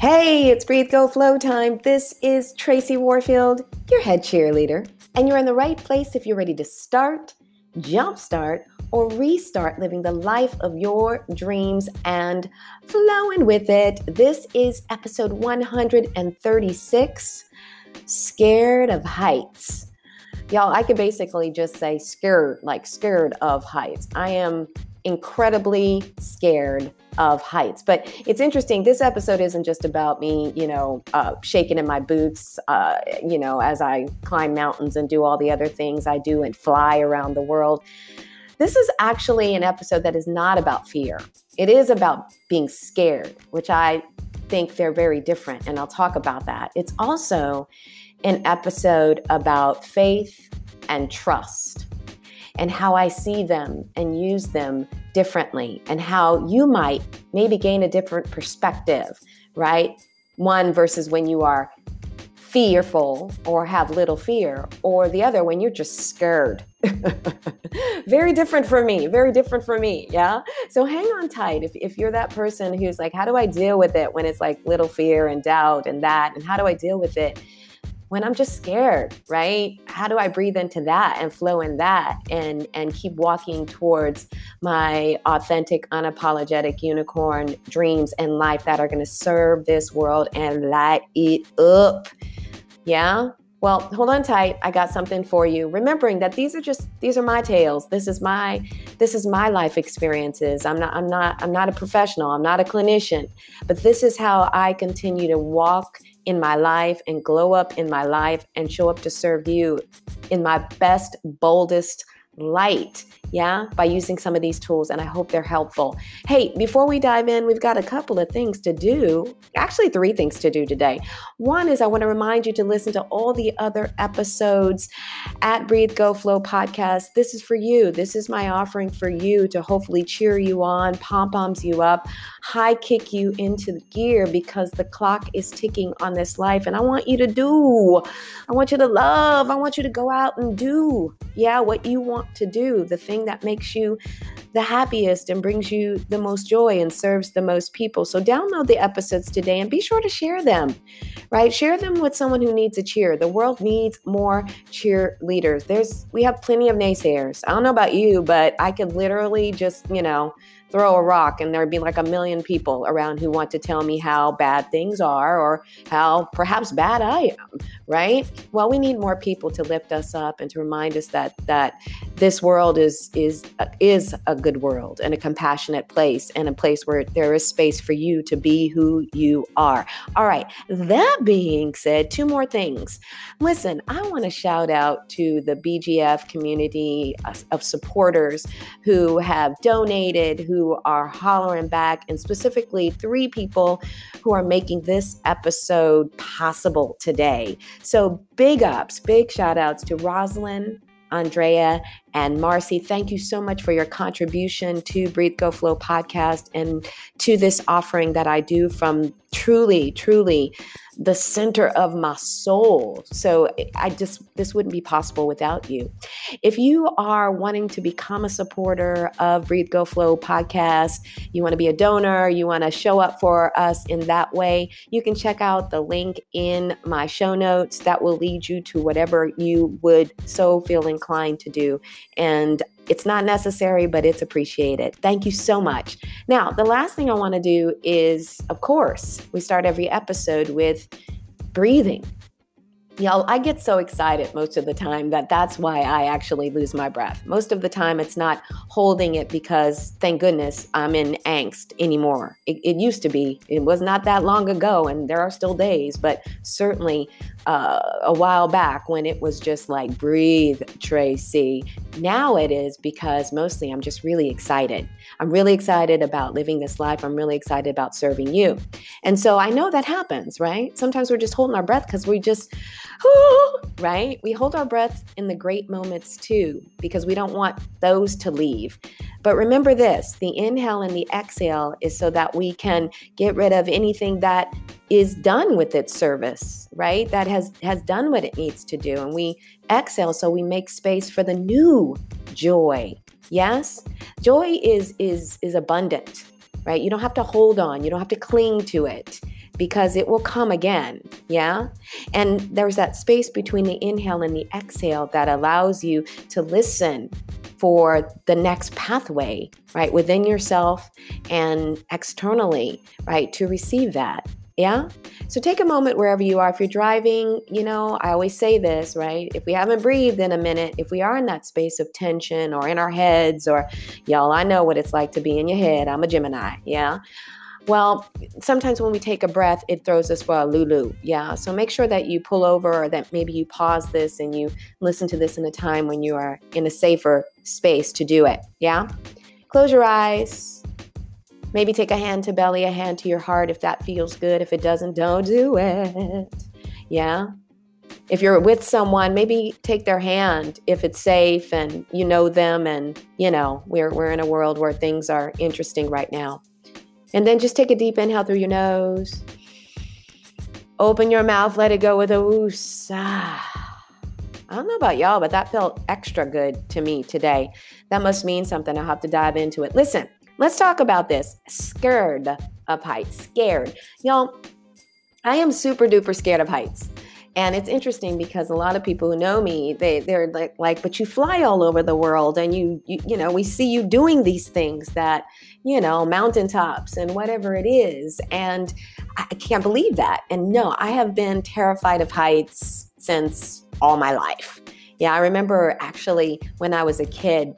Hey, it's Breathe Go Flow time. This is Tracy Warfield, your head cheerleader, and you're in the right place if you're ready to start, jumpstart, or restart living the life of your dreams and flowing with it. This is episode 136 Scared of Heights. Y'all, I could basically just say scared, like scared of heights. I am incredibly scared of heights. But it's interesting. This episode isn't just about me, you know, uh, shaking in my boots, uh, you know, as I climb mountains and do all the other things I do and fly around the world. This is actually an episode that is not about fear. It is about being scared, which I think they're very different. And I'll talk about that. It's also an episode about faith and trust and how I see them and use them differently, and how you might maybe gain a different perspective, right? One versus when you are fearful or have little fear, or the other when you're just scared. very different for me, very different for me. Yeah. So hang on tight if, if you're that person who's like, how do I deal with it when it's like little fear and doubt and that? And how do I deal with it? When I'm just scared, right? How do I breathe into that and flow in that and and keep walking towards my authentic, unapologetic unicorn dreams and life that are going to serve this world and light it up? Yeah? Well, hold on tight. I got something for you. Remembering that these are just these are my tales. This is my this is my life experiences. I'm not I'm not I'm not a professional. I'm not a clinician. But this is how I continue to walk in my life and glow up in my life and show up to serve you in my best, boldest light yeah, by using some of these tools, and I hope they're helpful. Hey, before we dive in, we've got a couple of things to do. Actually, three things to do today. One is I want to remind you to listen to all the other episodes at Breathe Go Flow podcast. This is for you. This is my offering for you to hopefully cheer you on, pom poms you up, high kick you into the gear because the clock is ticking on this life. And I want you to do, I want you to love, I want you to go out and do, yeah, what you want to do, the thing thing that makes you the happiest and brings you the most joy and serves the most people. So download the episodes today and be sure to share them, right? Share them with someone who needs a cheer. The world needs more cheerleaders. There's we have plenty of naysayers. I don't know about you, but I could literally just, you know, throw a rock and there'd be like a million people around who want to tell me how bad things are or how perhaps bad I am, right? Well, we need more people to lift us up and to remind us that that this world is is is a good world and a compassionate place and a place where there is space for you to be who you are. All right. That being said, two more things. Listen, I want to shout out to the BGF community uh, of supporters who have donated, who who are hollering back, and specifically three people who are making this episode possible today. So, big ups, big shout outs to Rosalind, Andrea, and Marcy. Thank you so much for your contribution to Breathe Go Flow podcast and to this offering that I do from truly, truly the center of my soul. So I just, this wouldn't be possible without you. If you are wanting to become a supporter of Breathe Go Flow podcast, you want to be a donor, you want to show up for us in that way, you can check out the link in my show notes that will lead you to whatever you would so feel inclined to do. And it's not necessary, but it's appreciated. Thank you so much. Now, the last thing I want to do is, of course, we start every episode with breathing. Y'all, I get so excited most of the time that that's why I actually lose my breath. Most of the time, it's not holding it because, thank goodness, I'm in angst anymore. It, it used to be. It was not that long ago, and there are still days, but certainly uh, a while back when it was just like, breathe, Tracy. Now it is because mostly I'm just really excited. I'm really excited about living this life. I'm really excited about serving you. And so I know that happens, right? Sometimes we're just holding our breath because we just, right? We hold our breath in the great moments too, because we don't want those to leave. But remember this the inhale and the exhale is so that we can get rid of anything that is done with its service, right? That has has done what it needs to do. And we exhale so we make space for the new joy, Yes? Joy is is is abundant, right? You don't have to hold on, you don't have to cling to it. Because it will come again. Yeah. And there's that space between the inhale and the exhale that allows you to listen for the next pathway, right, within yourself and externally, right, to receive that. Yeah. So take a moment wherever you are. If you're driving, you know, I always say this, right? If we haven't breathed in a minute, if we are in that space of tension or in our heads, or y'all, I know what it's like to be in your head. I'm a Gemini. Yeah. Well, sometimes when we take a breath, it throws us for a lulu. Yeah. So make sure that you pull over or that maybe you pause this and you listen to this in a time when you are in a safer space to do it. Yeah. Close your eyes Maybe take a hand to belly, a hand to your heart if that feels good. If it doesn't, don't do it. Yeah. If you're with someone, maybe take their hand if it's safe and you know them and you know, we're we're in a world where things are interesting right now. And then just take a deep inhale through your nose. Open your mouth, let it go with a woos. Ah. I don't know about y'all, but that felt extra good to me today. That must mean something. I'll have to dive into it. Listen, Let's talk about this. Scared of heights. Scared. Y'all, I am super duper scared of heights. And it's interesting because a lot of people who know me, they they're like, like, but you fly all over the world, and you, you you know we see you doing these things that you know mountaintops and whatever it is, and I can't believe that. And no, I have been terrified of heights since all my life. Yeah, I remember actually when I was a kid,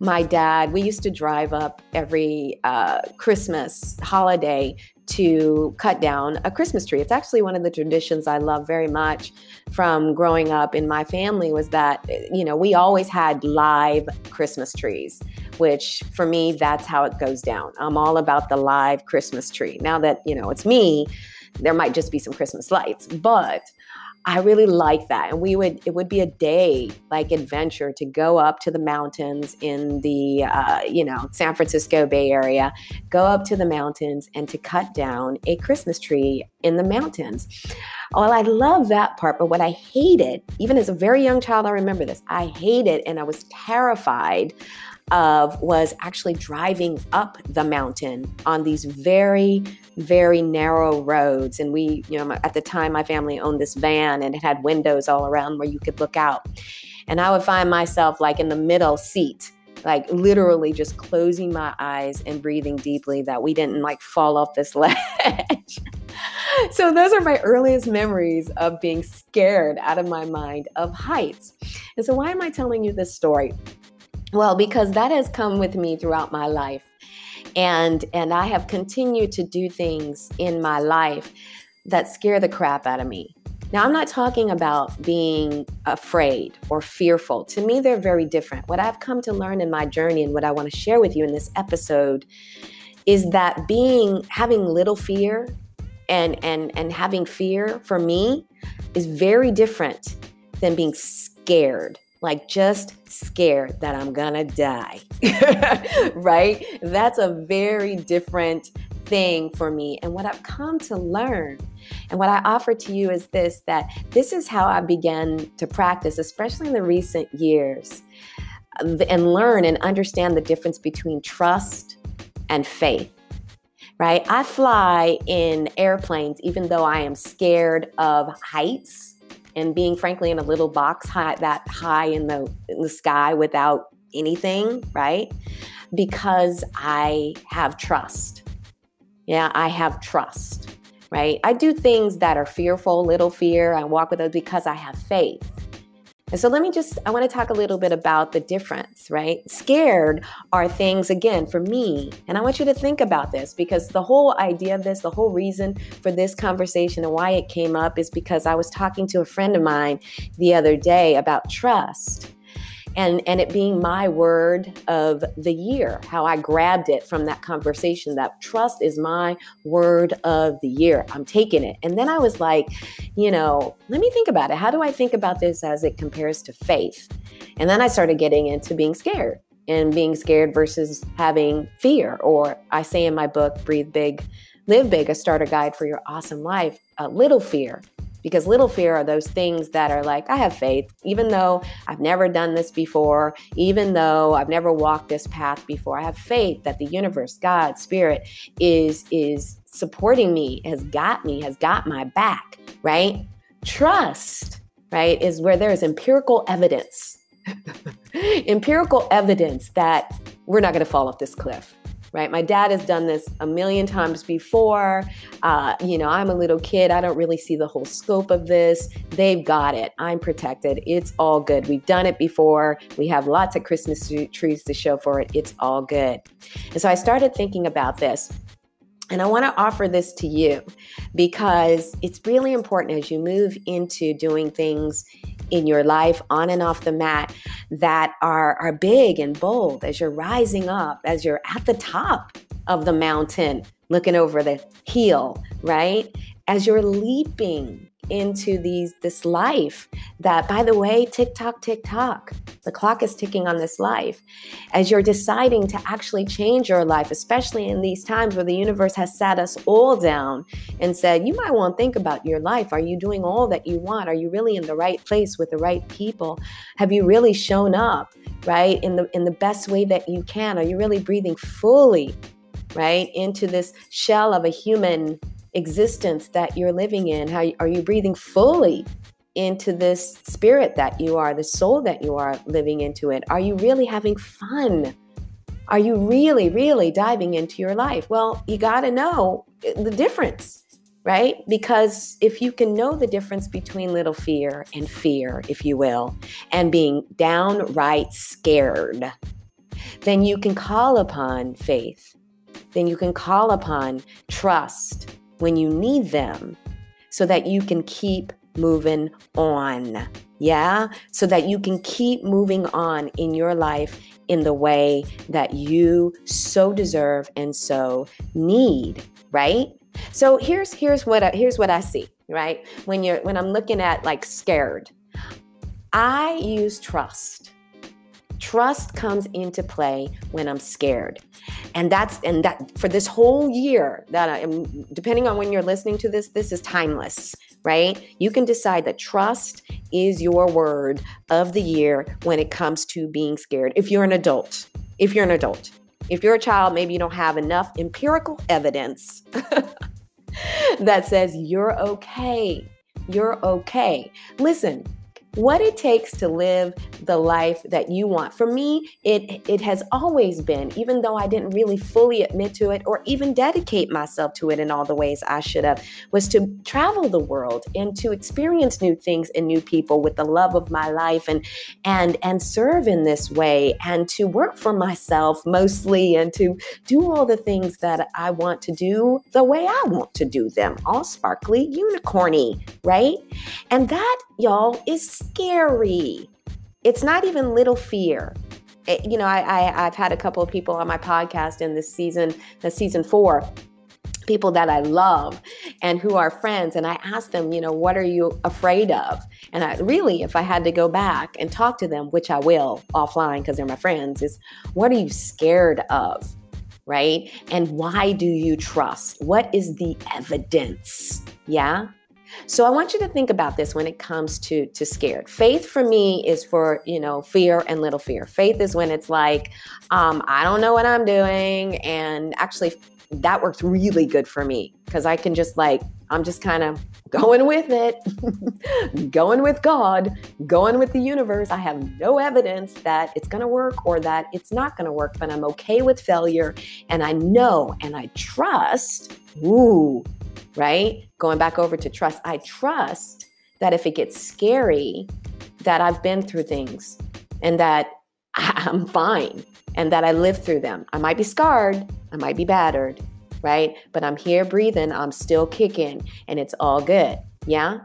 my dad, we used to drive up every uh, Christmas holiday to cut down a Christmas tree. It's actually one of the traditions I love very much from growing up in my family was that you know, we always had live Christmas trees, which for me that's how it goes down. I'm all about the live Christmas tree. Now that, you know, it's me, there might just be some Christmas lights, but I really like that. And we would, it would be a day like adventure to go up to the mountains in the, uh, you know, San Francisco Bay Area, go up to the mountains and to cut down a Christmas tree in the mountains. Well, I love that part, but what I hated, even as a very young child, I remember this, I hated and I was terrified of was actually driving up the mountain on these very very narrow roads. And we you know at the time my family owned this van and it had windows all around where you could look out. And i would find myself like in the middle seat like literally just closing my eyes and breathing deeply that we didn't like fall off this ledge. So those are my earliest memories of being scared out of my mind of heights. And so why am i telling you this story well, because that has come with me throughout my life. And and I have continued to do things in my life that scare the crap out of me. Now, I'm not talking about being afraid or fearful. To me, they're very different. What I've come to learn in my journey and what I want to share with you in this episode is that being having little fear and and and having fear for me is very different than being scared like just scared that I'm gonna die, right? That's a very different thing for me. And what I've come to learn and what I offer to you is this that this is how I began to practice, especially in the recent years, and learn and understand the difference between trust and faith. Right? I fly in airplanes even though I am scared of heights and being frankly in a little box high, that high in the in the sky without anything, right? Because I have trust. Yeah, I have trust, right? I do things that are fearful, little fear. I walk with those because I have faith. And so let me just, I want to talk a little bit about the difference, right? Scared are things, again, for me, and I want you to think about this because the whole idea of this, the whole reason for this conversation and why it came up is because I was talking to a friend of mine the other day about trust and and it being my word of the year how i grabbed it from that conversation that trust is my word of the year. I'm taking it. And then i was like you know let me think about it. How do i think about this as it compares to faith? And then i started getting into being scared and being scared versus having fear. Or i say in my book breathe big live big a starter guide for your awesome life a little fear because little fear are those things that are like, I have faith, even though I've never done this before, even though I've never walked this path before. I have faith that the universe, God, spirit is is supporting me, has got me, has got my back, right? Trust, right, is where there is empirical evidence. empirical evidence that we're not going to fall off this cliff right? My dad has done this a million times before. Uh, you know, I'm a little kid. I don't really see the whole scope of this. They've got it. I'm protected. It's all good. We've done it before. We have lots of Christmas trees to show for it. It's all good. And so I started thinking about this. And I want to offer this to you because it's really important as you move into doing things in your life on and off the mat that are, are big and bold as you're rising up, as you're at the top of the mountain, looking over the hill, right? As you're leaping into these this life that by the way tick tock tick tock the clock is ticking on this life. As you're deciding to actually change your life especially in these times where the universe has sat us all down and said you might want to think about your life. Are you doing all that you want? Are you really in the right place with the right people? Have you really shown up right in the in the best way that you can? Are you really breathing fully right into this shell of a human existence that you're living in? How are you breathing fully into this spirit that you are, the soul that you are living into it? Are you really having fun? Are you really, really diving into your life? Well, you got to know eh, the difference, right? Because if you can know the difference between little fear and fear, if you will, and being downright scared, then you can call upon faith. Then you can call upon trust when you need them so that you can keep moving on. Yeah? So that you can keep moving on in your life in the way that you so deserve and so need, right? So here's here's what I, here's what I see, right? When you're when I'm looking at like scared. I use trust Trust comes into play when I'm scared. And that's and that for this whole year that I am depending on when you're listening to this, this is timeless, right? You can decide that trust is your word of the year when it comes to being scared. If you're an adult, if you're an adult, if you're a child, maybe you don't have enough empirical evidence that says you're okay. You're okay. Listen, what it takes to live the life that you want. For me, it it has always been, even though I didn't really fully admit to it or even dedicate myself to it in all the ways I should have, was to travel the world and to experience new things and new people with the love of my life and and and serve in this way and to work for myself mostly and to do all the things that I want to do the way I want to do them, all sparkly, unicorny, right? And that y'all is scary. It's not even little fear. It, you know, I, I have had a couple of people on my podcast in this season, the season four, people that I love and who are friends, and I ask them, you know, what are you afraid of? And I really, if I had to go back and talk to them, which I will offline because they're my friends, is what are you scared of? Right? And why do you trust? What is the evidence? Yeah. So I want you to think about this when it comes to to scared. Faith for me is for you know fear and little fear. Faith is when it's like um, I don't know what I'm doing, and actually that works really good for me because I can just like I'm just kind of going with it, going with God, going with the universe. I have no evidence that it's going to work or that it's not going to work, but I'm okay with failure, and I know and I trust. Ooh, right? Going back over to trust, I trust that if it gets scary, that I've been through things and that I'm fine and that I lived through them. I might be scarred, I might be battered, right? But I'm here breathing, I'm still kicking, and it's all good. Yeah?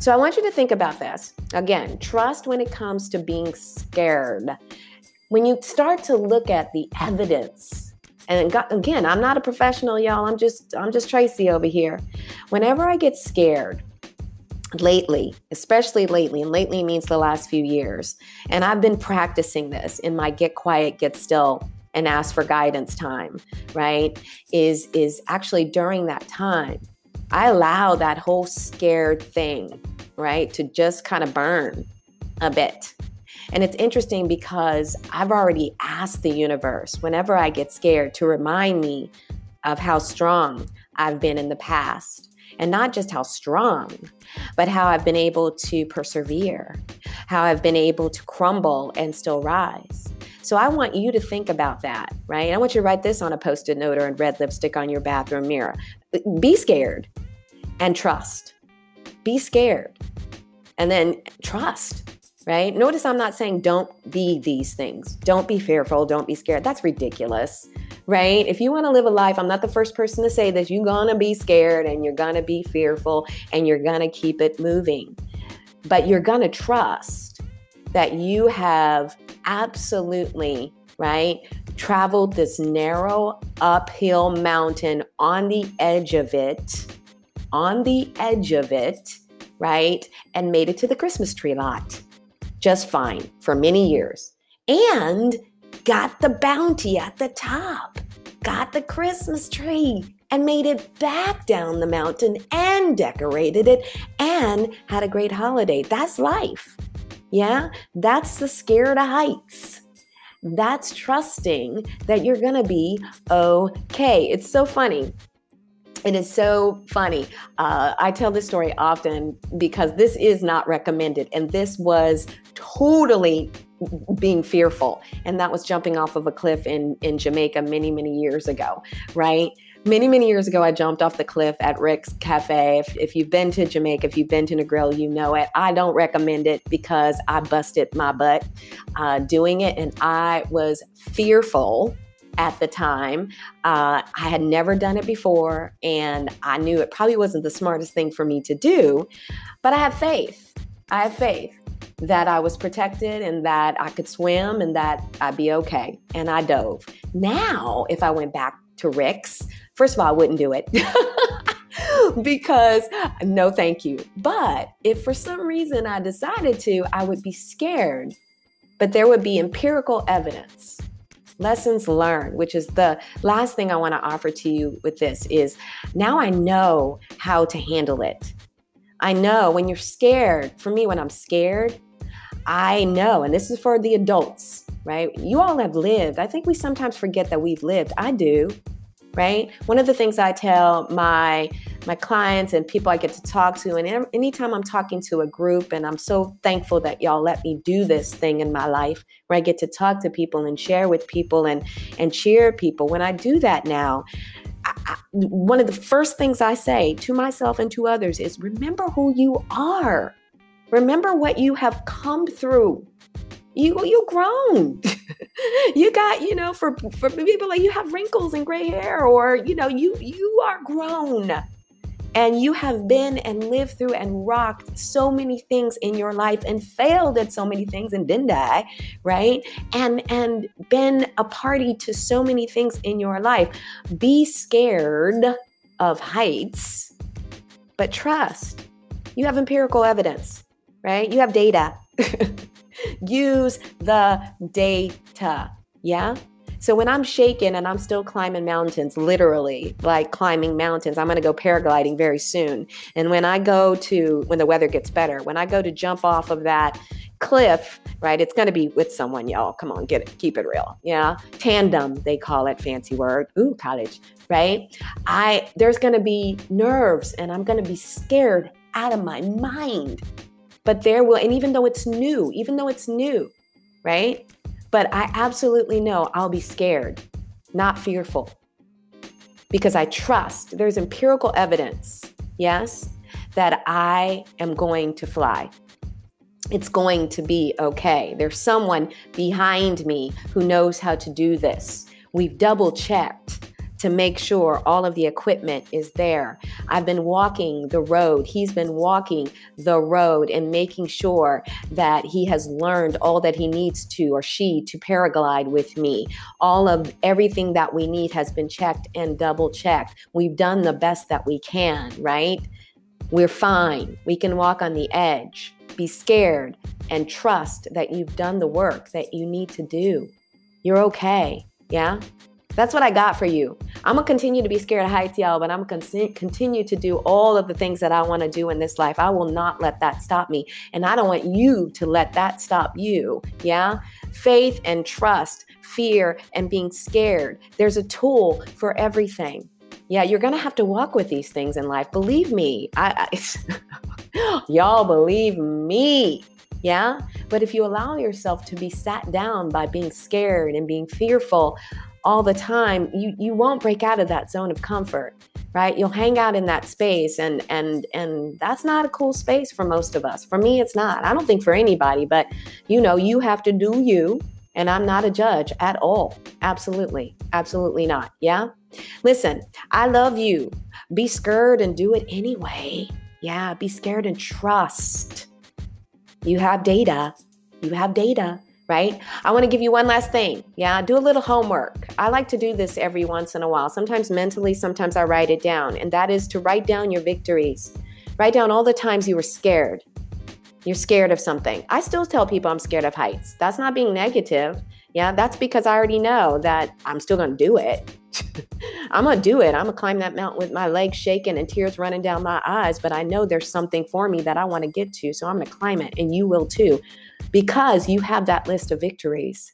So I want you to think about this. Again, trust when it comes to being scared. When you start to look at the evidence and again, I'm not a professional, y'all. I'm just I'm just Tracy over here. Whenever I get scared, lately, especially lately, and lately means the last few years, and I've been practicing this in my get quiet, get still and ask for guidance time, right? Is is actually during that time, I allow that whole scared thing, right, to just kind of burn a bit and it's interesting because I've already asked the universe whenever I get scared to remind me of how strong I've been in the past. And not just how strong, but how I've been able to persevere, how I've been able to crumble and still rise. So I want you to think about that, right? I want you to write this on a post it note or in red lipstick on your bathroom mirror. Be scared and trust. Be scared and then trust right? Notice I'm not saying don't be these things. Don't be fearful. Don't be scared. That's ridiculous, right? If you want to live a life, I'm not the first person to say this, you're going to be scared and you're going to be fearful and you're going to keep it moving. But you're going to trust that you have absolutely, right, traveled this narrow uphill mountain on the edge of it, on the edge of it, right, and made it to the Christmas tree lot just fine for many years and got the bounty at the top, got the Christmas tree, and made it back down the mountain and decorated it and had a great holiday. That's life. Yeah, that's the scared of heights. That's trusting that you're gonna be okay. It's so funny. It is so funny. Uh, I tell this story often because this is not recommended, and this was totally being fearful, and that was jumping off of a cliff in in Jamaica many many years ago, right? Many, many years ago, I jumped off the cliff at Rick's Cafe. If, if you've been to Jamaica, if you've been to Negril, you know it. I don't recommend it because I busted my butt uh, doing it, and I was fearful at the time. Uh, I had never done it before, and I knew it probably wasn't the smartest thing for me to do, but I have faith. I have faith that I was protected and that I could swim and that I'd be okay. And I dove. Now, if I went back to Rick's, first of all, I wouldn't do it. because no, thank you. But if for some reason I decided to, I would be scared. But there would be empirical evidence lessons learned which is the last thing i want to offer to you with this is now i know how to handle it i know when you're scared for me when i'm scared i know and this is for the adults right you all have lived i think we sometimes forget that we've lived i do right? One of the things I tell my my clients and people I get to talk to, and anytime I'm talking to a group, and I'm so thankful that y'all let me do this thing in my life where I get to talk to people and share with people and and cheer people. When I do that now, I, one of the first things I say to myself and to others is remember who you are. Remember what you have come through you you grown you got you know for for people like you have wrinkles and gray hair or you know you you are grown and you have been and lived through and rocked so many things in your life and failed at so many things and didn't die right? And and been a party to so many things in your life. Be scared of heights but trust. You have empirical evidence right? You have data Use the data. Yeah. So when I'm shaking and I'm still climbing mountains, literally like climbing mountains, I'm going to go paragliding very soon. And when I go to, when the weather gets better, when I go to jump off of that cliff, right, it's going to be with someone, y'all. Come on, get it, keep it real. Yeah. Tandem, they call it, fancy word. Ooh, college, right? I, there's going to be nerves and I'm going to be scared out of my mind but there will, and even though it's new, even though it's new, right? But I absolutely know I'll be scared, not fearful, because I trust there's empirical evidence, yes, that I am going to fly. It's going to be okay. There's someone behind me who knows how to do this. We've double checked to make sure all of the equipment is there. I've been walking the road. He's been walking the road and making sure that he has learned all that he needs to or she to paraglide with me. All of everything that we need has been checked and double checked. We've done the best that we can, right? We're fine. We can walk on the edge. Be scared and trust that you've done the work that you need to do. You're okay. Yeah? That's what I got for you. I'm gonna continue to be scared of heights, y'all, but I'm gonna continue to do all of the things that I wanna do in this life. I will not let that stop me. And I don't want you to let that stop you. Yeah? Faith and trust, fear and being scared. There's a tool for everything. Yeah, you're to have to walk with these things in life. Believe me. I, I y'all believe me. Yeah. But if you allow yourself to be sat down by being scared and being fearful all the time, you, you won't break out of that zone of comfort right? You'll hang out in that space and and and that's not a cool space for most of us. For me it's not. I don't think for anybody but you know you have to do you and i'm not a judge at all. Absolutely. Absolutely not. Yeah? Listen i love you. Be scared and do it anyway. Yeah be scared and trust. You have data. You have data right? I want to give you one last thing. Yeah, do a little homework. I like to do this every once in a while, sometimes mentally, sometimes I write it down, and that is to write down your victories. Write down all the times you were scared. You're scared of something. I still tell people I'm scared of heights. That's not being negative. Yeah, that's because I already know that I'm still going to do it. I'm going to do it. I'm going to climb that mountain with my legs shaking and tears running down my eyes, but I know there's something for me that I want to get to. So I'm going to climb it, and you will too because you have that list of victories.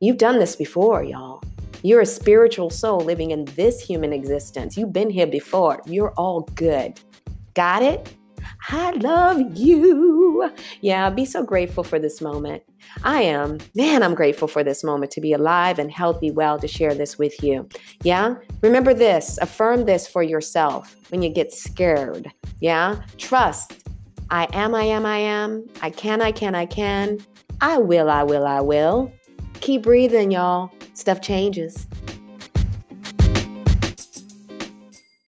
You've done this before, y'all. You're a spiritual soul living in this human existence. You've been here before. You're all good. Got it? I love you. Yeah, be so grateful for this moment. I am. Man, I'm grateful for this moment to be alive and healthy, well, to share this with you. Yeah? Remember this, affirm this for yourself when you get scared. Yeah? Trust I am, I am, I am. I can, I can, I can. I will, I will, I will. Keep breathing, y'all. Stuff changes.